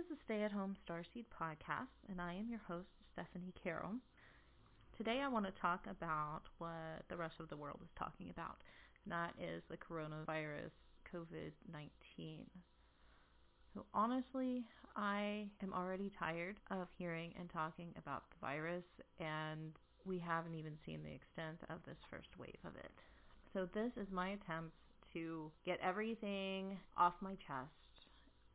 is the Stay at Home Starseed podcast, and I am your host, Stephanie Carroll. Today I want to talk about what the rest of the world is talking about, and that is the coronavirus COVID 19. So honestly, I am already tired of hearing and talking about the virus, and we haven't even seen the extent of this first wave of it. So this is my attempt to get everything off my chest,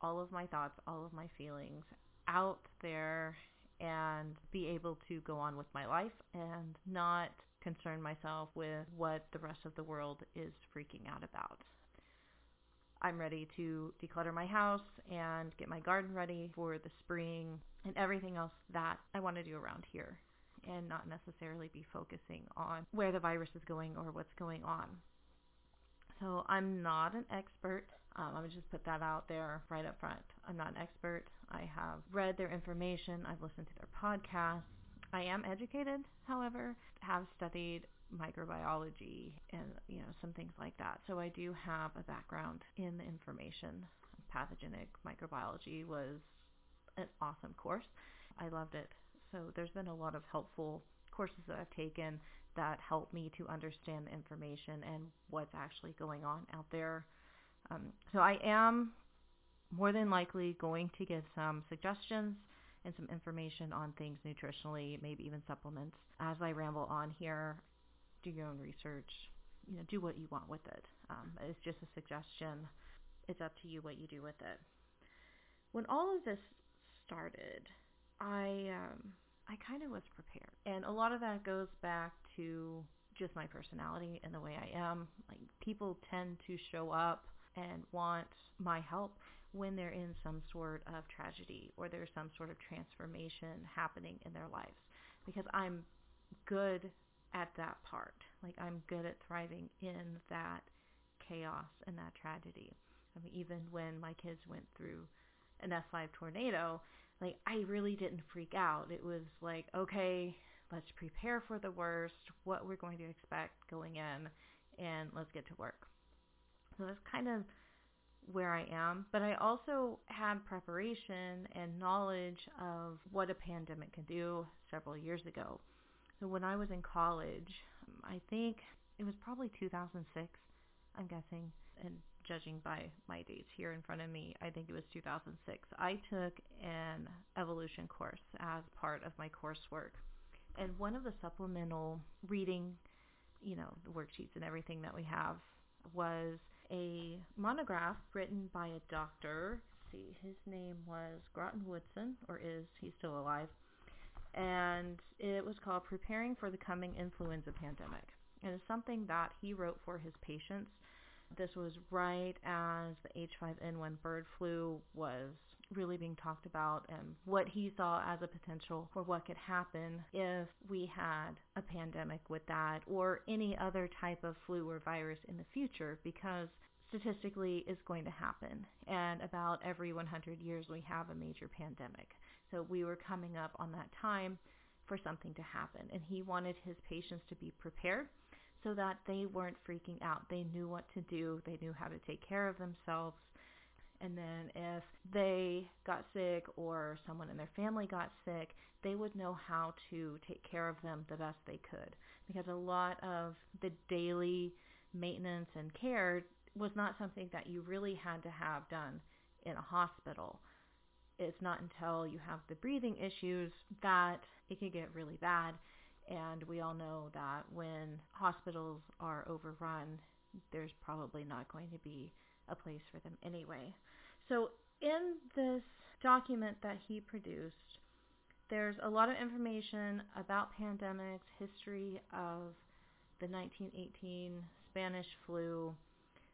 all of my thoughts, all of my feelings out there and be able to go on with my life and not concern myself with what the rest of the world is freaking out about. I'm ready to declutter my house and get my garden ready for the spring and everything else that I want to do around here and not necessarily be focusing on where the virus is going or what's going on. So I'm not an expert. Um, going to just put that out there right up front. I'm not an expert. I have read their information. I've listened to their podcasts. I am educated, however, have studied microbiology and you know some things like that. So I do have a background in the information. Pathogenic microbiology was an awesome course. I loved it. So there's been a lot of helpful courses that I've taken that help me to understand the information and what's actually going on out there. Um, so I am more than likely going to give some suggestions and some information on things nutritionally, maybe even supplements as I ramble on here do your own research. You know, do what you want with it. Um, it's just a suggestion. It's up to you what you do with it. When all of this started, I um, I kind of was prepared, and a lot of that goes back to just my personality and the way I am. Like people tend to show up and want my help when they're in some sort of tragedy or there's some sort of transformation happening in their lives because I'm good at that part. Like I'm good at thriving in that chaos and that tragedy. I mean, even when my kids went through an F5 tornado, like I really didn't freak out. It was like, okay, let's prepare for the worst, what we're going to expect going in, and let's get to work. So that's kind of where I am, but I also had preparation and knowledge of what a pandemic can do several years ago. So when I was in college, I think it was probably 2006, I'm guessing, and judging by my dates here in front of me, I think it was 2006. I took an evolution course as part of my coursework. And one of the supplemental reading, you know, the worksheets and everything that we have was a monograph written by a doctor. Let's see, his name was Grattan Woodson, or is he still alive? and it was called Preparing for the Coming Influenza Pandemic. And it's something that he wrote for his patients. This was right as the H5N1 bird flu was really being talked about and what he saw as a potential for what could happen if we had a pandemic with that or any other type of flu or virus in the future because statistically is going to happen and about every 100 years we have a major pandemic. So we were coming up on that time for something to happen. And he wanted his patients to be prepared so that they weren't freaking out. They knew what to do. They knew how to take care of themselves. And then if they got sick or someone in their family got sick, they would know how to take care of them the best they could. Because a lot of the daily maintenance and care was not something that you really had to have done in a hospital it's not until you have the breathing issues that it can get really bad. And we all know that when hospitals are overrun, there's probably not going to be a place for them anyway. So in this document that he produced, there's a lot of information about pandemics, history of the 1918 Spanish flu,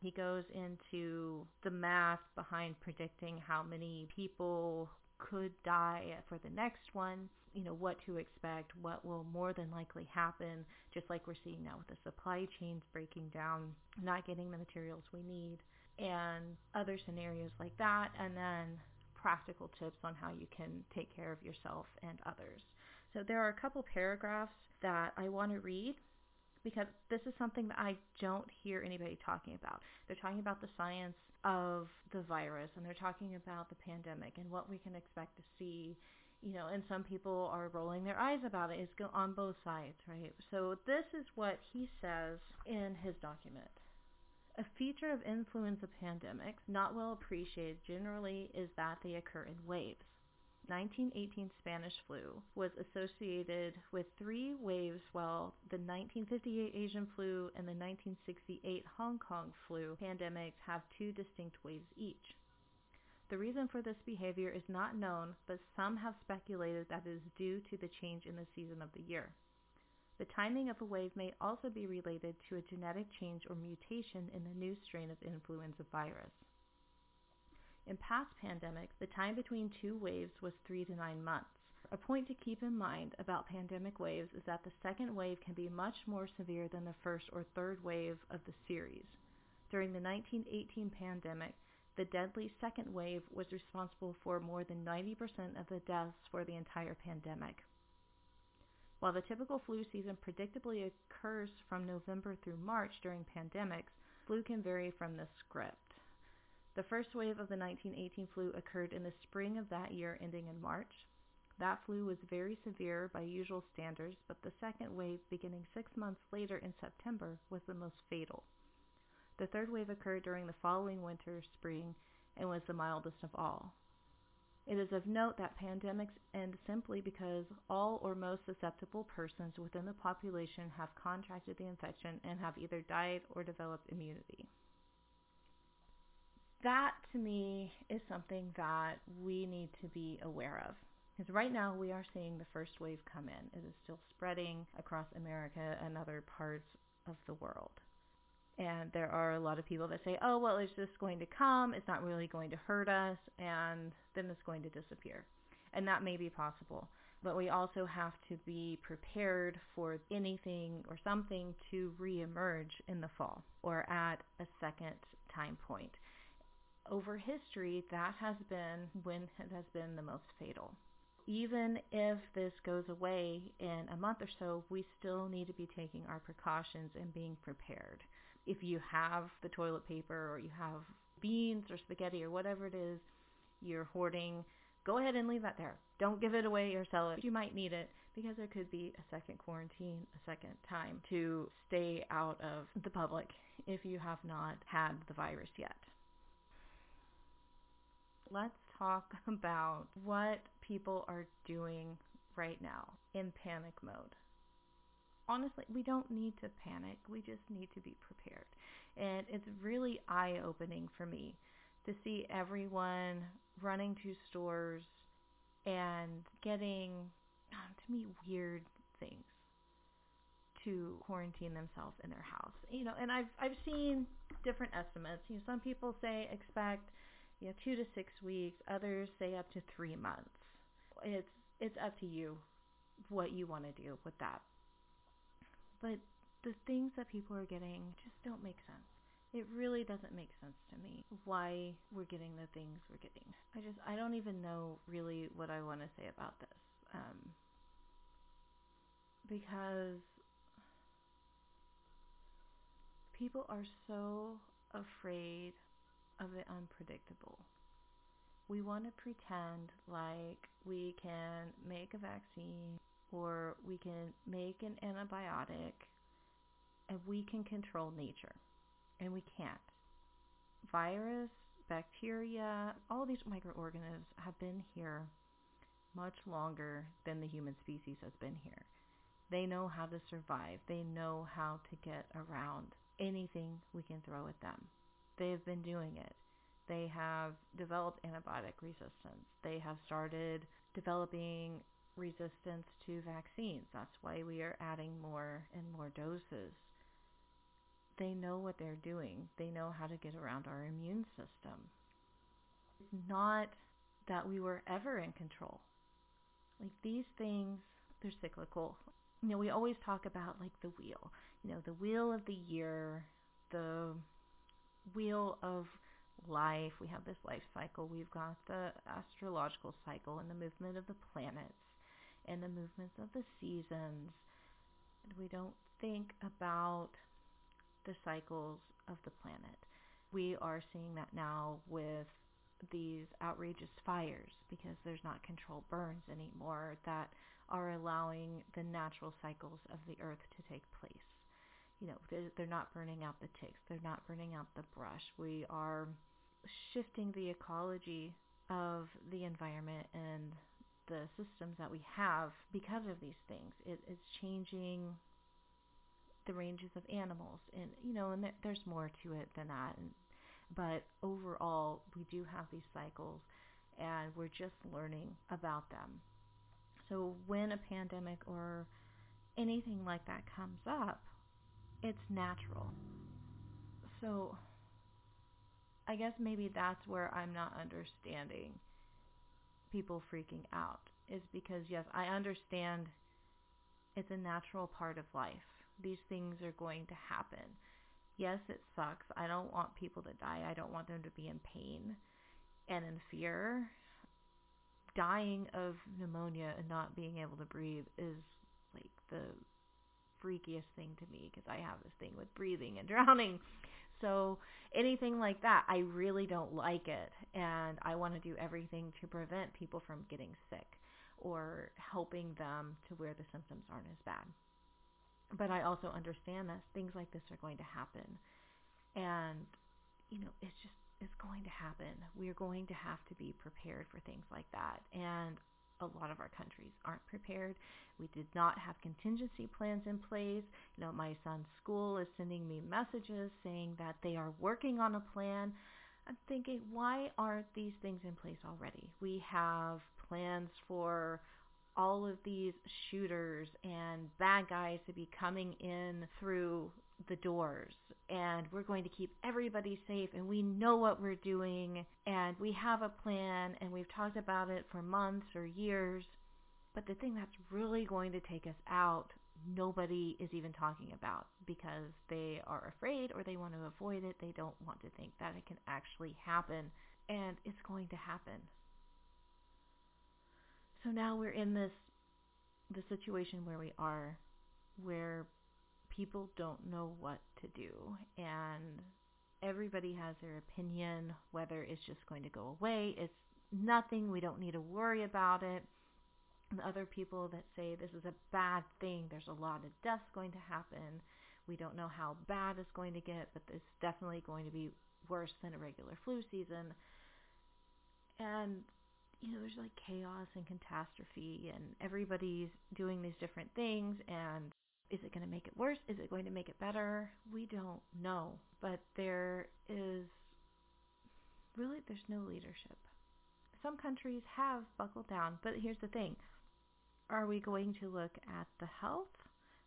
he goes into the math behind predicting how many people could die for the next one, you know, what to expect, what will more than likely happen, just like we're seeing now with the supply chains breaking down, not getting the materials we need, and other scenarios like that, and then practical tips on how you can take care of yourself and others. So there are a couple paragraphs that I want to read because this is something that I don't hear anybody talking about. They're talking about the science of the virus and they're talking about the pandemic and what we can expect to see. You know, and some people are rolling their eyes about it. It's on both sides, right? So this is what he says in his document. A feature of influenza pandemics not well appreciated generally is that they occur in waves. 1918 Spanish flu was associated with three waves while the 1958 Asian flu and the 1968 Hong Kong flu pandemics have two distinct waves each. The reason for this behavior is not known, but some have speculated that it is due to the change in the season of the year. The timing of a wave may also be related to a genetic change or mutation in the new strain of influenza virus. In past pandemics, the time between two waves was three to nine months. A point to keep in mind about pandemic waves is that the second wave can be much more severe than the first or third wave of the series. During the 1918 pandemic, the deadly second wave was responsible for more than 90% of the deaths for the entire pandemic. While the typical flu season predictably occurs from November through March during pandemics, flu can vary from this script. The first wave of the 1918 flu occurred in the spring of that year, ending in March. That flu was very severe by usual standards, but the second wave, beginning six months later in September, was the most fatal. The third wave occurred during the following winter, spring, and was the mildest of all. It is of note that pandemics end simply because all or most susceptible persons within the population have contracted the infection and have either died or developed immunity that to me is something that we need to be aware of. Because right now we are seeing the first wave come in. It is still spreading across America and other parts of the world. And there are a lot of people that say, oh, well, it's just going to come. It's not really going to hurt us. And then it's going to disappear. And that may be possible. But we also have to be prepared for anything or something to reemerge in the fall or at a second time point over history, that has been when it has been the most fatal. Even if this goes away in a month or so, we still need to be taking our precautions and being prepared. If you have the toilet paper or you have beans or spaghetti or whatever it is you're hoarding, go ahead and leave that there. Don't give it away or sell it. You might need it because there could be a second quarantine, a second time to stay out of the public if you have not had the virus yet let's talk about what people are doing right now in panic mode. Honestly, we don't need to panic. We just need to be prepared. And it's really eye opening for me to see everyone running to stores and getting, um, to me, weird things to quarantine themselves in their house. You know, and I've I've seen different estimates. You know, some people say expect you know, two to six weeks. Others say up to three months. It's it's up to you what you want to do with that. But the things that people are getting just don't make sense. It really doesn't make sense to me why we're getting the things we're getting. I just I don't even know really what I want to say about this. Um, because people are so afraid of the unpredictable. We want to pretend like we can make a vaccine or we can make an antibiotic and we can control nature. And we can't. Virus, bacteria, all these microorganisms have been here much longer than the human species has been here. They know how to survive. They know how to get around anything we can throw at them. They've been doing it. They have developed antibiotic resistance. They have started developing resistance to vaccines. That's why we are adding more and more doses. They know what they're doing. They know how to get around our immune system. It's not that we were ever in control. Like these things, they're cyclical. You know, we always talk about like the wheel. You know, the wheel of the year, the wheel of life. We have this life cycle. We've got the astrological cycle and the movement of the planets and the movements of the seasons. We don't think about the cycles of the planet. We are seeing that now with these outrageous fires because there's not controlled burns anymore that are allowing the natural cycles of the earth to take place. You know, they're not burning out the ticks, they're not burning out the brush. We are shifting the ecology of the environment and the systems that we have because of these things. It, it's changing the ranges of animals, and you know, and there's more to it than that. And, but overall, we do have these cycles, and we're just learning about them. So when a pandemic or anything like that comes up, it's natural. So I guess maybe that's where I'm not understanding people freaking out is because yes, I understand it's a natural part of life. These things are going to happen. Yes, it sucks. I don't want people to die. I don't want them to be in pain and in fear. Dying of pneumonia and not being able to breathe is like the freakiest thing to me because I have this thing with breathing and drowning. So anything like that, I really don't like it. And I want to do everything to prevent people from getting sick or helping them to where the symptoms aren't as bad. But I also understand that things like this are going to happen. And, you know, it's just, it's going to happen. We're going to have to be prepared for things like that. And a lot of our countries aren't prepared. We did not have contingency plans in place. You know, my son's school is sending me messages saying that they are working on a plan. I'm thinking, why aren't these things in place already? We have plans for all of these shooters and bad guys to be coming in through the doors and we're going to keep everybody safe and we know what we're doing and we have a plan and we've talked about it for months or years. But the thing that's really going to take us out, nobody is even talking about because they are afraid or they want to avoid it. They don't want to think that it can actually happen and it's going to happen. So now we're in this the situation where we are where people don't know what to do and everybody has their opinion whether it's just going to go away it's nothing we don't need to worry about it. And other people that say this is a bad thing there's a lot of deaths going to happen we don't know how bad it's going to get but it's definitely going to be worse than a regular flu season. And you know there's like chaos and catastrophe and everybody's doing these different things and is it going to make it worse? Is it going to make it better? We don't know. But there is really, there's no leadership. Some countries have buckled down, but here's the thing. Are we going to look at the health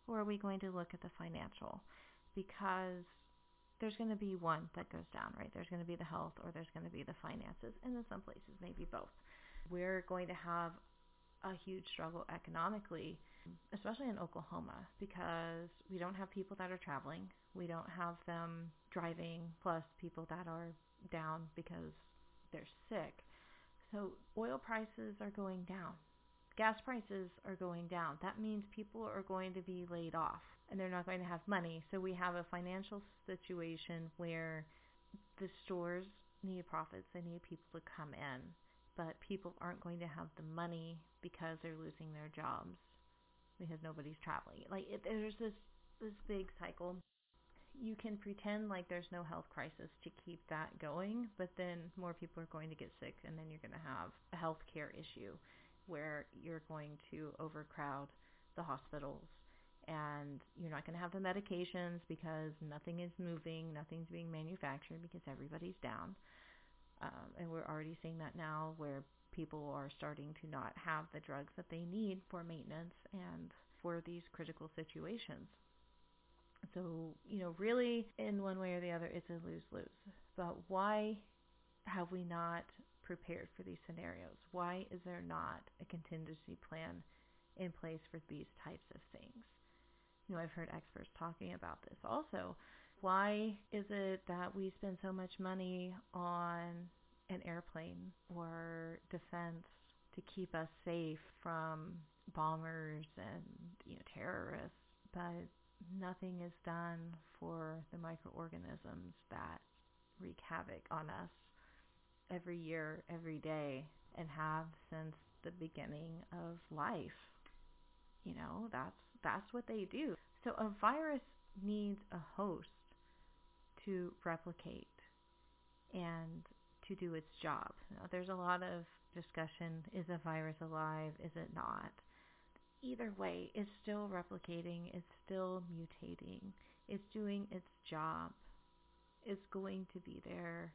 or are we going to look at the financial? Because there's going to be one that goes down, right? There's going to be the health or there's going to be the finances, and in some places, maybe both. We're going to have a huge struggle economically especially in Oklahoma, because we don't have people that are traveling. We don't have them driving, plus people that are down because they're sick. So oil prices are going down. Gas prices are going down. That means people are going to be laid off and they're not going to have money. So we have a financial situation where the stores need profits. They need people to come in, but people aren't going to have the money because they're losing their jobs because nobody's traveling. Like it, there's this this big cycle. You can pretend like there's no health crisis to keep that going, but then more people are going to get sick, and then you're going to have a health care issue where you're going to overcrowd the hospitals and you're not going to have the medications because nothing is moving, nothing's being manufactured because everybody's down. Um, and we're already seeing that now where people are starting to not have the drugs that they need for maintenance and for these critical situations. So, you know, really in one way or the other, it's a lose-lose. But why have we not prepared for these scenarios? Why is there not a contingency plan in place for these types of things? You know, I've heard experts talking about this also. Why is it that we spend so much money on an airplane or defense to keep us safe from bombers and you know terrorists but nothing is done for the microorganisms that wreak havoc on us every year, every day, and have since the beginning of life. You know, that's that's what they do. So a virus needs a host to replicate and to do its job. Now, there's a lot of discussion, is a virus alive, is it not? Either way, it's still replicating, it's still mutating, it's doing its job, it's going to be there.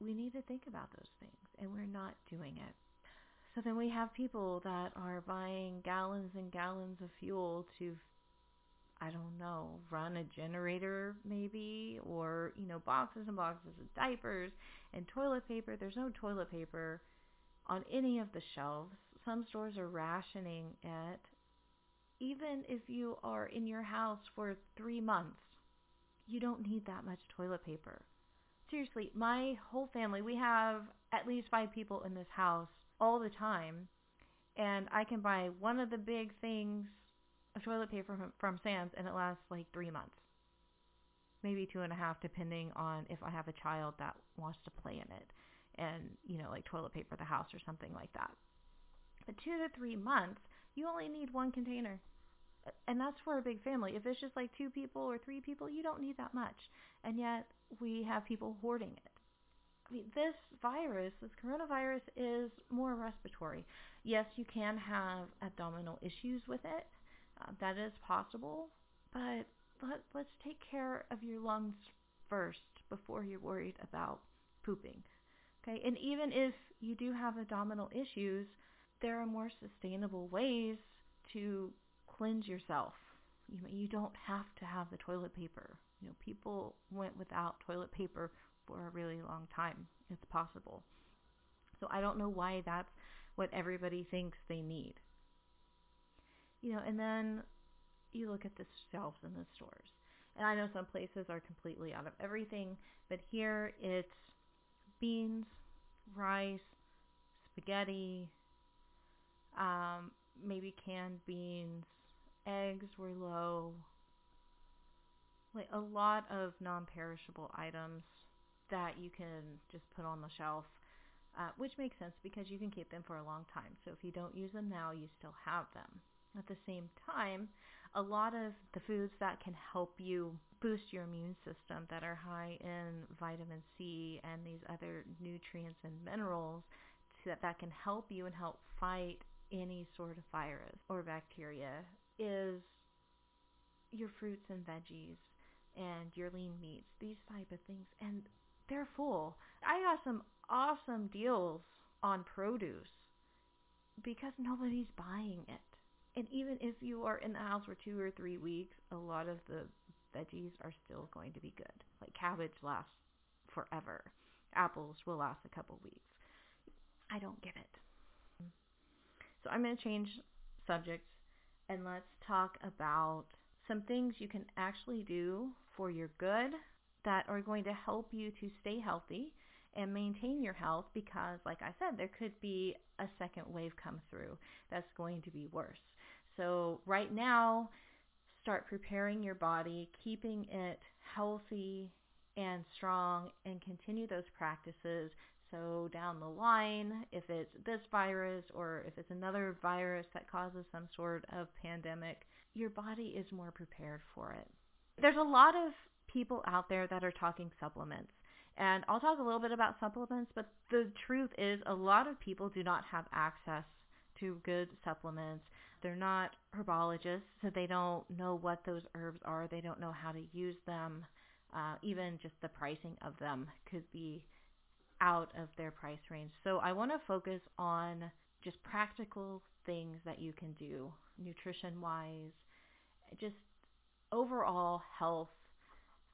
We need to think about those things, and we're not doing it. So then we have people that are buying gallons and gallons of fuel to I don't know, run a generator maybe, or, you know, boxes and boxes of diapers and toilet paper. There's no toilet paper on any of the shelves. Some stores are rationing it. Even if you are in your house for three months, you don't need that much toilet paper. Seriously, my whole family, we have at least five people in this house all the time. And I can buy one of the big things of toilet paper from, from Sam's and it lasts like three months. Maybe two and a half depending on if I have a child that wants to play in it and, you know, like toilet paper the house or something like that. But two to three months, you only need one container. And that's for a big family. If it's just like two people or three people, you don't need that much. And yet we have people hoarding it. I mean, this virus, this coronavirus is more respiratory. Yes, you can have abdominal issues with it. Uh, that is possible, but let, let's take care of your lungs first before you're worried about pooping. Okay, and even if you do have abdominal issues, there are more sustainable ways to cleanse yourself. You know, you don't have to have the toilet paper. You know, people went without toilet paper for a really long time. It's possible. So I don't know why that's what everybody thinks they need. You know, and then you look at the shelves in the stores. And I know some places are completely out of everything, but here it's beans, rice, spaghetti, um, maybe canned beans, eggs were low, like a lot of non-perishable items that you can just put on the shelf, uh, which makes sense because you can keep them for a long time. So if you don't use them now, you still have them. At the same time, a lot of the foods that can help you boost your immune system that are high in vitamin C and these other nutrients and minerals that, that can help you and help fight any sort of virus or bacteria is your fruits and veggies and your lean meats, these type of things. And they're full. I got some awesome deals on produce because nobody's buying it. And even if you are in the house for two or three weeks, a lot of the veggies are still going to be good. Like cabbage lasts forever. Apples will last a couple weeks. I don't get it. So I'm going to change subjects and let's talk about some things you can actually do for your good that are going to help you to stay healthy and maintain your health because like I said there could be a second wave come through that's going to be worse. So right now, start preparing your body, keeping it healthy and strong, and continue those practices. So down the line, if it's this virus or if it's another virus that causes some sort of pandemic, your body is more prepared for it. There's a lot of people out there that are talking supplements. And I'll talk a little bit about supplements, but the truth is a lot of people do not have access to good supplements. They're not herbologists, so they don't know what those herbs are. They don't know how to use them. Uh, even just the pricing of them could be out of their price range. So I want to focus on just practical things that you can do nutrition wise, just overall health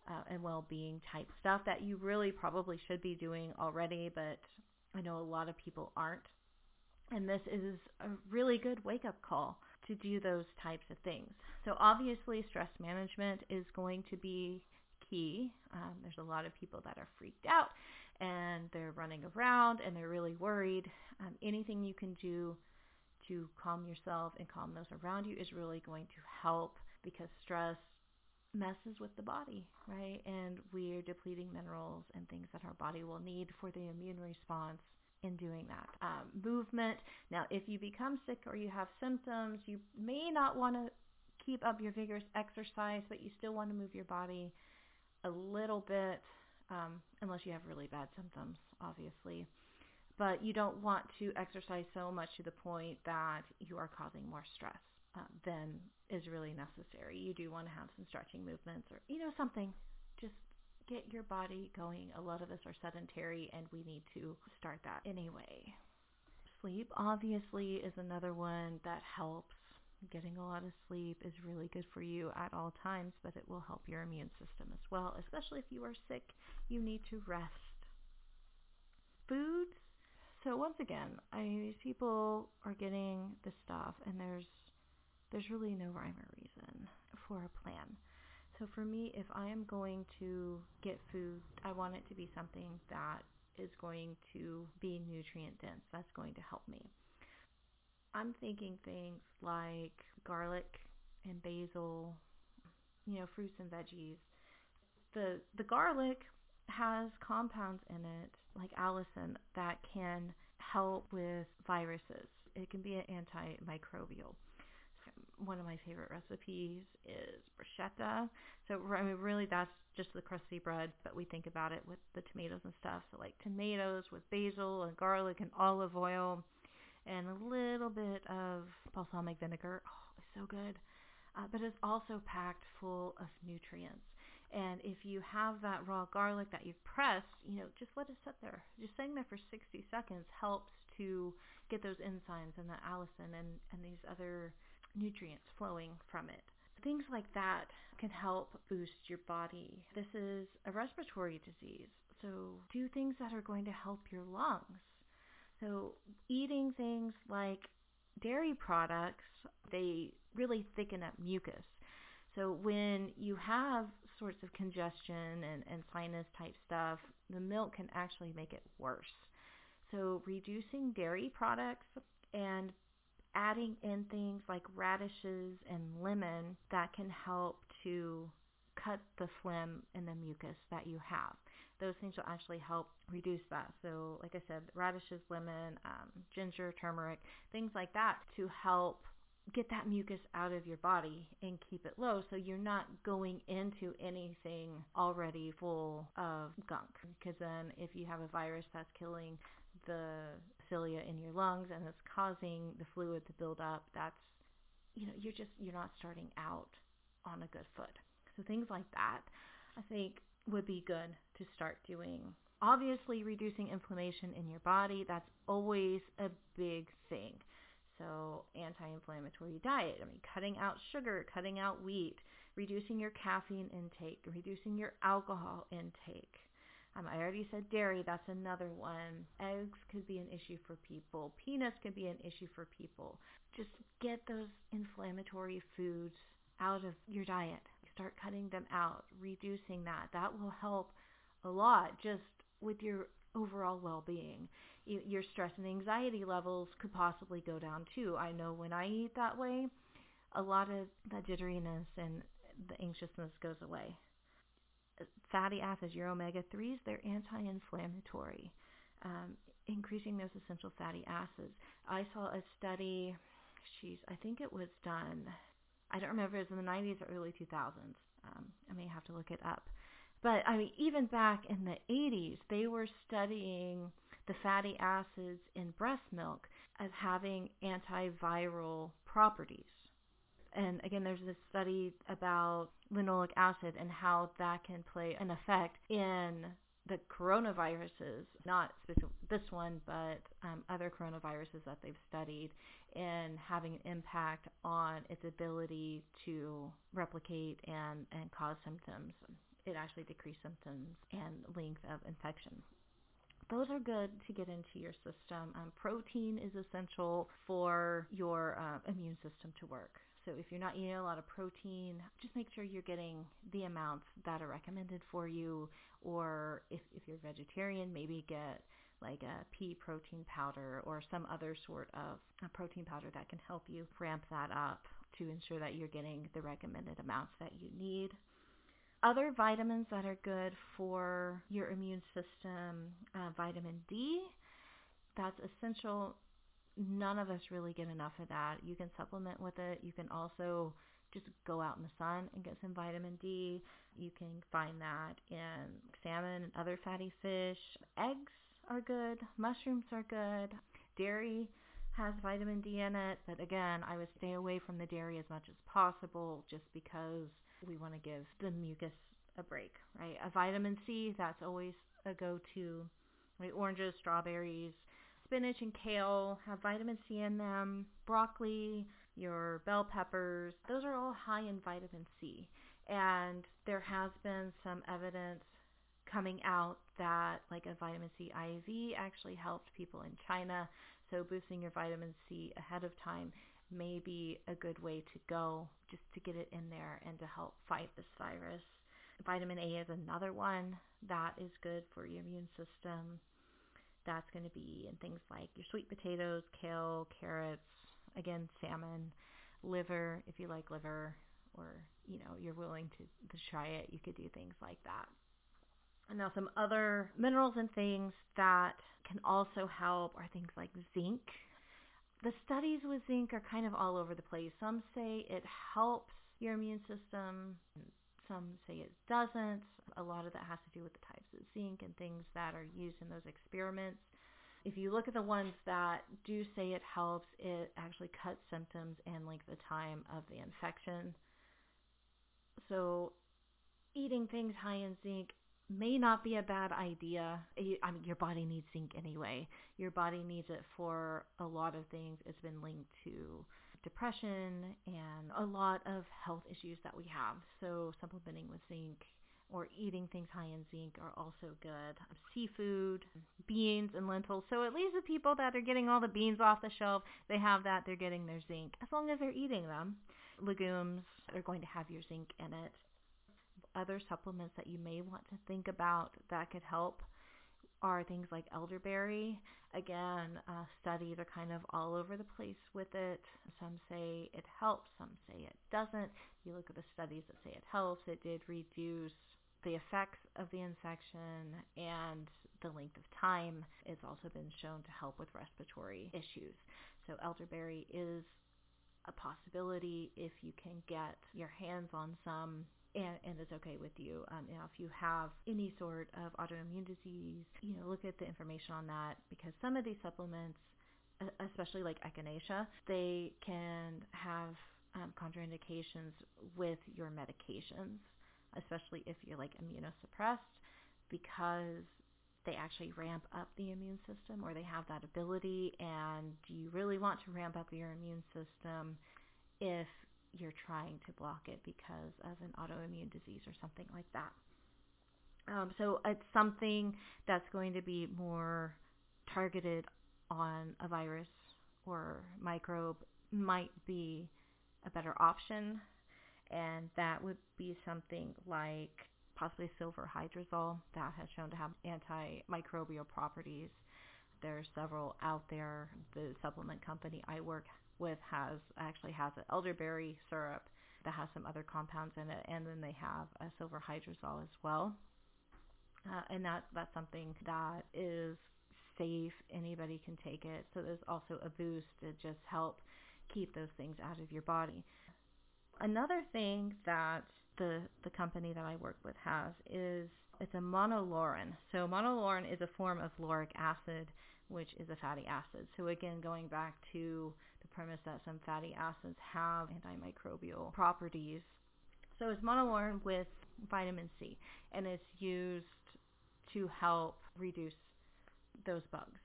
uh, and well-being type stuff that you really probably should be doing already, but I know a lot of people aren't. And this is a really good wake up call to do those types of things. So obviously stress management is going to be key. Um, there's a lot of people that are freaked out and they're running around and they're really worried. Um, anything you can do to calm yourself and calm those around you is really going to help. because stress messes with the body, right? And we're depleting minerals and things that our body will need for the immune response in doing that. Um, movement. Now, if you become sick or you have symptoms, you may not want to keep up your vigorous exercise, but you still want to move your body a little bit, um, unless you have really bad symptoms, obviously. But you don't want to exercise so much to the point that you are causing more stress uh, than is really necessary. You do want to have some stretching movements or, you know, something. Just get your body going. A lot of us are sedentary and we need to start that anyway. Sleep obviously is another one that helps. Getting a lot of sleep is really good for you at all times, but it will help your immune system as well, especially if you are sick. You need to rest. Foods. So once again, I people are getting this stuff and there's there's really no rhyme or reason for a plan. So for me, if I am going to get food, I want it to be something that is going to be nutrient dense. That's going to help me. I'm thinking things like garlic and basil, you know, fruits and veggies. The the garlic has compounds in it like allicin that can help with viruses. It can be an antimicrobial one of my favorite recipes is bruschetta. So I mean, really, that's just the crusty bread, but we think about it with the tomatoes and stuff. So like tomatoes with basil and garlic and olive oil, and a little bit of balsamic vinegar. Oh, it's so good. Uh, but it's also packed full of nutrients. And if you have that raw garlic that you've pressed, you know, just let it sit there. Just sitting there for 60 seconds helps to get those enzymes and the allicin and, and these other nutrients flowing from it. Things like that can help boost your body. This is a respiratory disease, so do things that are going to help your lungs. So, eating things like dairy products, they really thicken up mucus. So, when you have sorts of congestion and, and sinus type stuff, the milk can actually make it worse. So, reducing dairy products and adding in things like radishes and lemon that can help to cut the phlegm and the mucus that you have. Those things will actually help reduce that. So, like I said, radishes, lemon, um, ginger, turmeric, things like that to help get that mucus out of your body and keep it low so you're not going into anything already full of gunk. Because then, if you have a virus that's killing the cilia in your lungs and it's causing the fluid to build up, that's you know, you're just you're not starting out on a good foot. So things like that I think would be good to start doing. Obviously reducing inflammation in your body, that's always a big thing. So anti-inflammatory diet, I mean cutting out sugar, cutting out wheat, reducing your caffeine intake, reducing your alcohol intake um, I already said dairy, that's another one. Eggs could be an issue for people. Peanuts could be an issue for people. Just get those inflammatory foods out of your diet. Start cutting them out, reducing that. That will help a lot just with your overall well-being. Your stress and anxiety levels could possibly go down too. I know when I eat that way, a lot of that jitteriness and the anxiousness goes away fatty acids, your omega 3s, they're anti inflammatory, um, increasing those essential fatty acids. I saw a study, she's, I think it was done, I don't remember, it was in the 90s or early 2000s. Um, I may have to look it up. But I mean, even back in the 80s, they were studying the fatty acids in breast milk as having antiviral properties and again, there's this study about linoleic acid and how that can play an effect in the coronaviruses, not this one, but um, other coronaviruses that they've studied, and having an impact on its ability to replicate and, and cause symptoms. It actually decreased symptoms and length of infection. Those are good to get into your system. Um, protein is essential for your uh, immune system to work. So if you're not eating a lot of protein, just make sure you're getting the amounts that are recommended for you. Or if, if you're vegetarian, maybe get like a pea protein powder or some other sort of protein powder that can help you ramp that up to ensure that you're getting the recommended amounts that you need. Other vitamins that are good for your immune system, uh, vitamin D, that's essential. None of us really get enough of that. You can supplement with it. You can also just go out in the sun and get some vitamin D. You can find that in salmon and other fatty fish. Eggs are good. Mushrooms are good. Dairy has vitamin D in it, but again, I would stay away from the dairy as much as possible just because we want to give the mucus a break, right? A vitamin C, that's always a go-to. Right? Oranges, strawberries, spinach and kale have vitamin C in them. Broccoli, your bell peppers, those are all high in vitamin C. And there has been some evidence coming out that like a vitamin C IV actually helped people in China. So boosting your vitamin C ahead of time may be a good way to go just to get it in there and to help fight this virus. Vitamin A is another one that is good for your immune system. That's going to be in things like your sweet potatoes, kale, carrots, again, salmon, liver, if you like liver, or you know you're willing to, to try it, you could do things like that. And now some other minerals and things that can also help are things like zinc. The studies with zinc are kind of all over the place. Some say it helps your immune system. Some say it doesn't. A lot of that has to do with the types of zinc and things that are used in those experiments. If you look at the ones that do say it helps, it actually cuts symptoms and length the time of the infection. So eating things high in zinc may not be a bad idea. I mean, your body needs zinc anyway. Your body needs it for a lot of things. It's been linked to depression and a lot of health issues that we have. So supplementing with zinc or eating things high in zinc are also good. Um, seafood, beans, and lentils. So at least the people that are getting all the beans off the shelf, they have that. They're getting their zinc as long as they're eating them. Legumes are going to have your zinc in it. Other supplements that you may want to think about that could help are things like elderberry. Again, uh, studies are kind of all over the place with it. Some say it helps, some say it doesn't. You look at the studies that say it helps, it did reduce the effects of the infection and the length of time. It's also been shown to help with respiratory issues. So elderberry is a possibility if you can get your hands on some and, and it's okay with you. Um, know, if you have any sort of autoimmune disease, you know, look at the information on that because some of these supplements, especially like echinacea, they can have um, contraindications with your medications especially if you're like immunosuppressed, because they actually ramp up the immune system or they have that ability. And you really want to ramp up your immune system if you're trying to block it because of an autoimmune disease or something like that? Um, so it's something that's going to be more targeted on a virus or microbe might be a better option and that would be something like possibly silver hydrosol that has shown to have antimicrobial properties. There are several out there. The supplement company I work with has actually has an elderberry syrup that has some other compounds in it, and then they have a silver hydrosol as well. Uh, and that that's something that is safe. Anybody can take it. So there's also a boost to just help keep those things out of your body. Another thing that the the company that I work with has is it's a monolaurin. So monolaurin is a form of lauric acid, which is a fatty acid. So again, going back to the premise that some fatty acids have antimicrobial properties. So it's monolaurin with vitamin C, and it's used to help reduce those bugs.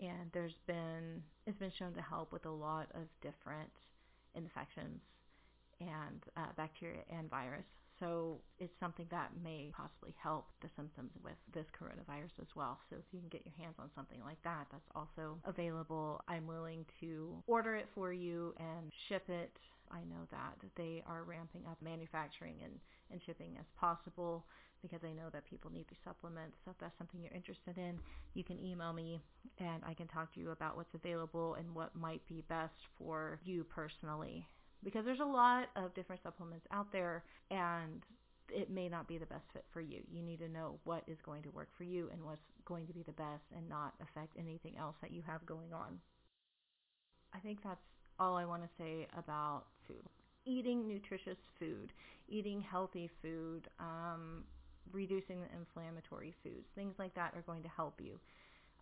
And there's been it's been shown to help with a lot of different infections and uh, bacteria and virus. So it's something that may possibly help the symptoms with this coronavirus as well. So if you can get your hands on something like that, that's also available. I'm willing to order it for you and ship it. I know that they are ramping up manufacturing and, and shipping as possible because I know that people need these supplements. So if that's something you're interested in, you can email me and I can talk to you about what's available and what might be best for you personally because there's a lot of different supplements out there and it may not be the best fit for you. You need to know what is going to work for you and what's going to be the best and not affect anything else that you have going on. I think that's all I want to say about food. Eating nutritious food, eating healthy food, um, reducing the inflammatory foods, things like that are going to help you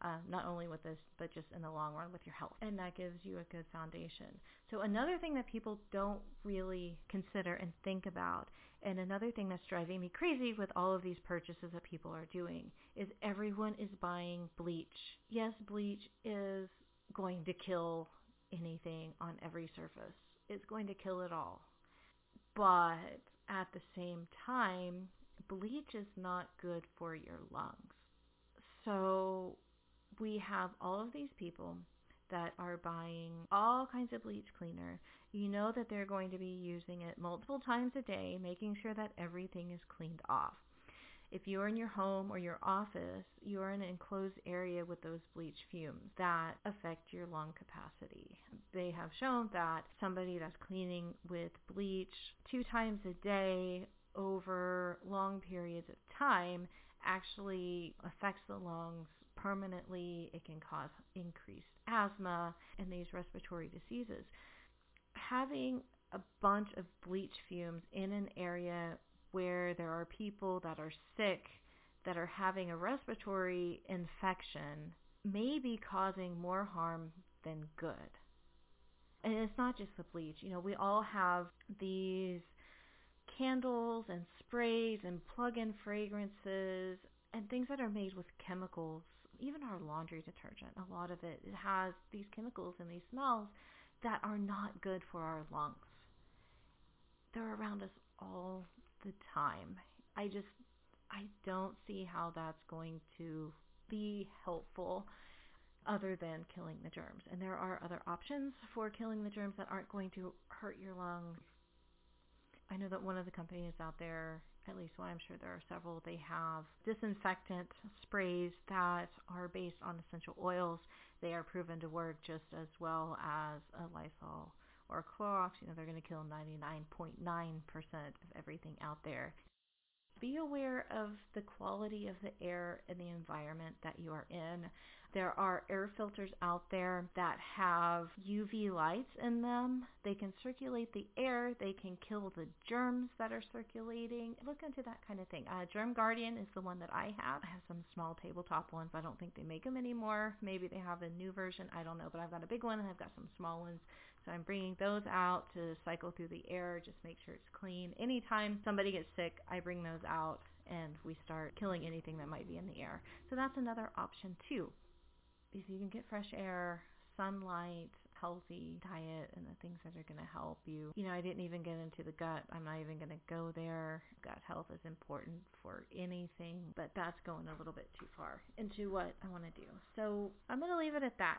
uh, not only with this, but just in the long run with your health. And that gives you a good foundation. So, another thing that people don't really consider and think about, and another thing that's driving me crazy with all of these purchases that people are doing, is everyone is buying bleach. Yes, bleach is going to kill anything on every surface, it's going to kill it all. But at the same time, bleach is not good for your lungs. So we have all of these people that are buying all kinds of bleach cleaner. You know that they're going to be using it multiple times a day, making sure that everything is cleaned off. If you're in your home or your office, you're in an enclosed area with those bleach fumes that affect your lung capacity. They have shown that somebody that's cleaning with bleach two times a day over long periods of time actually affects the lungs permanently. It can cause increased asthma and these respiratory diseases. Having a bunch of bleach fumes in an area where there are people that are sick, that are having a respiratory infection, may be causing more harm than good. And it's not just the bleach. You know, we all have these candles and sprays and plug-in fragrances and things that are made with chemicals even our laundry detergent, a lot of it, it has these chemicals and these smells that are not good for our lungs. They're around us all the time. I just, I don't see how that's going to be helpful other than killing the germs. And there are other options for killing the germs that aren't going to hurt your lungs. I know that one of the companies out there at least one, I'm sure there are several, they have disinfectant sprays that are based on essential oils. They are proven to work just as well as a Lysol or Clorox. You know, they're going to kill 99.9% of everything out there. Be aware of the quality of the air and the environment that you are in. There are air filters out there that have UV lights in them. They can circulate the air. They can kill the germs that are circulating. Look into that kind of thing. Uh, Germ Guardian is the one that I have. I have some small tabletop ones. I don't think they make them anymore. Maybe they have a new version. I don't know. But I've got a big one and I've got some small ones. So I'm bringing those out to cycle through the air, just make sure it's clean. Anytime somebody gets sick, I bring those out and we start killing anything that might be in the air. So that's another option too if you can get fresh air, sunlight, healthy diet, and the things that are going to help you. You know, I didn't even get into the gut. I'm not even going to go there. Gut health is important for anything, but that's going a little bit too far into what I want to do. So I'm going to leave it at that.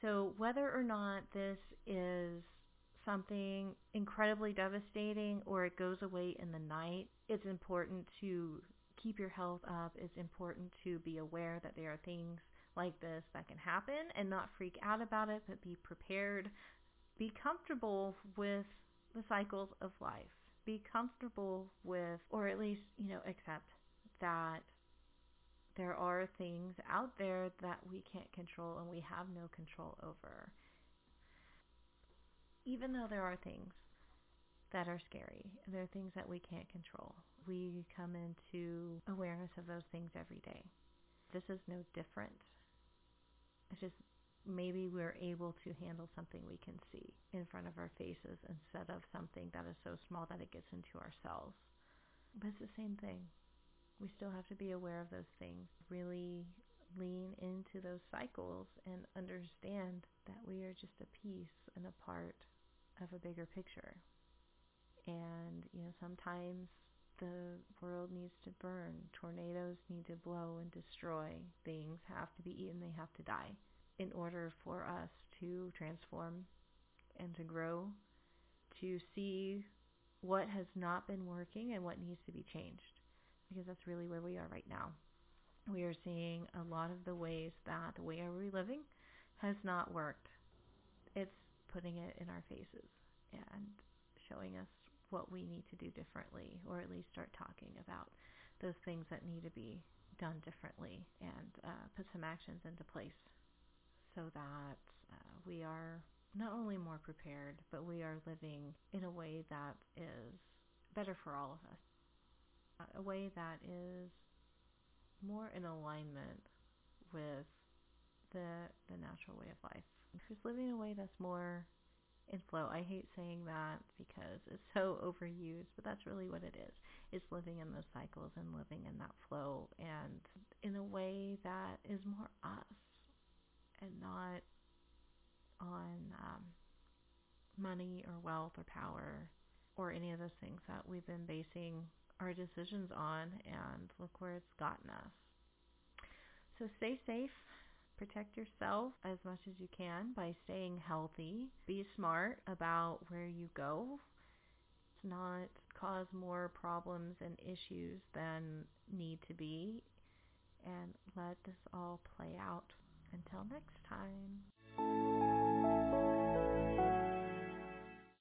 So whether or not this is something incredibly devastating or it goes away in the night, it's important to keep your health up. It's important to be aware that there are things like this that can happen and not freak out about it, but be prepared. Be comfortable with the cycles of life. Be comfortable with, or at least, you know, accept that there are things out there that we can't control and we have no control over. Even though there are things that are scary, there are things that we can't control. We come into awareness of those things every day. This is no different it's just maybe we're able to handle something we can see in front of our faces instead of something that is so small that it gets into our cells. But it's the same thing. We still have to be aware of those things, really lean into those cycles and understand that we are just a piece and a part of a bigger picture. And, you know, sometimes the world needs to burn. Tornadoes need to blow and destroy. Things have to be eaten. They have to die in order for us to transform and to grow, to see what has not been working and what needs to be changed. Because that's really where we are right now. We are seeing a lot of the ways that the way we're living has not worked. It's putting it in our faces. and showing us what we need to do differently, or at least start talking about those things that need to be done differently and uh, put some actions into place so that uh, we are not only more prepared, but we are living in a way that is better for all of us, a way that is more in alignment with the the natural way of life. Just living in a way that's more in flow. I hate saying that because it's so overused, but that's really what it is. It's living in those cycles and living in that flow and in a way that is more us and not on um, money or wealth or power or any of those things that we've been basing our decisions on and look where it's gotten us. So stay safe protect yourself as much as you can by staying healthy. Be smart about where you go. To not cause more problems and issues than need to be. And let this all play out. Until next time.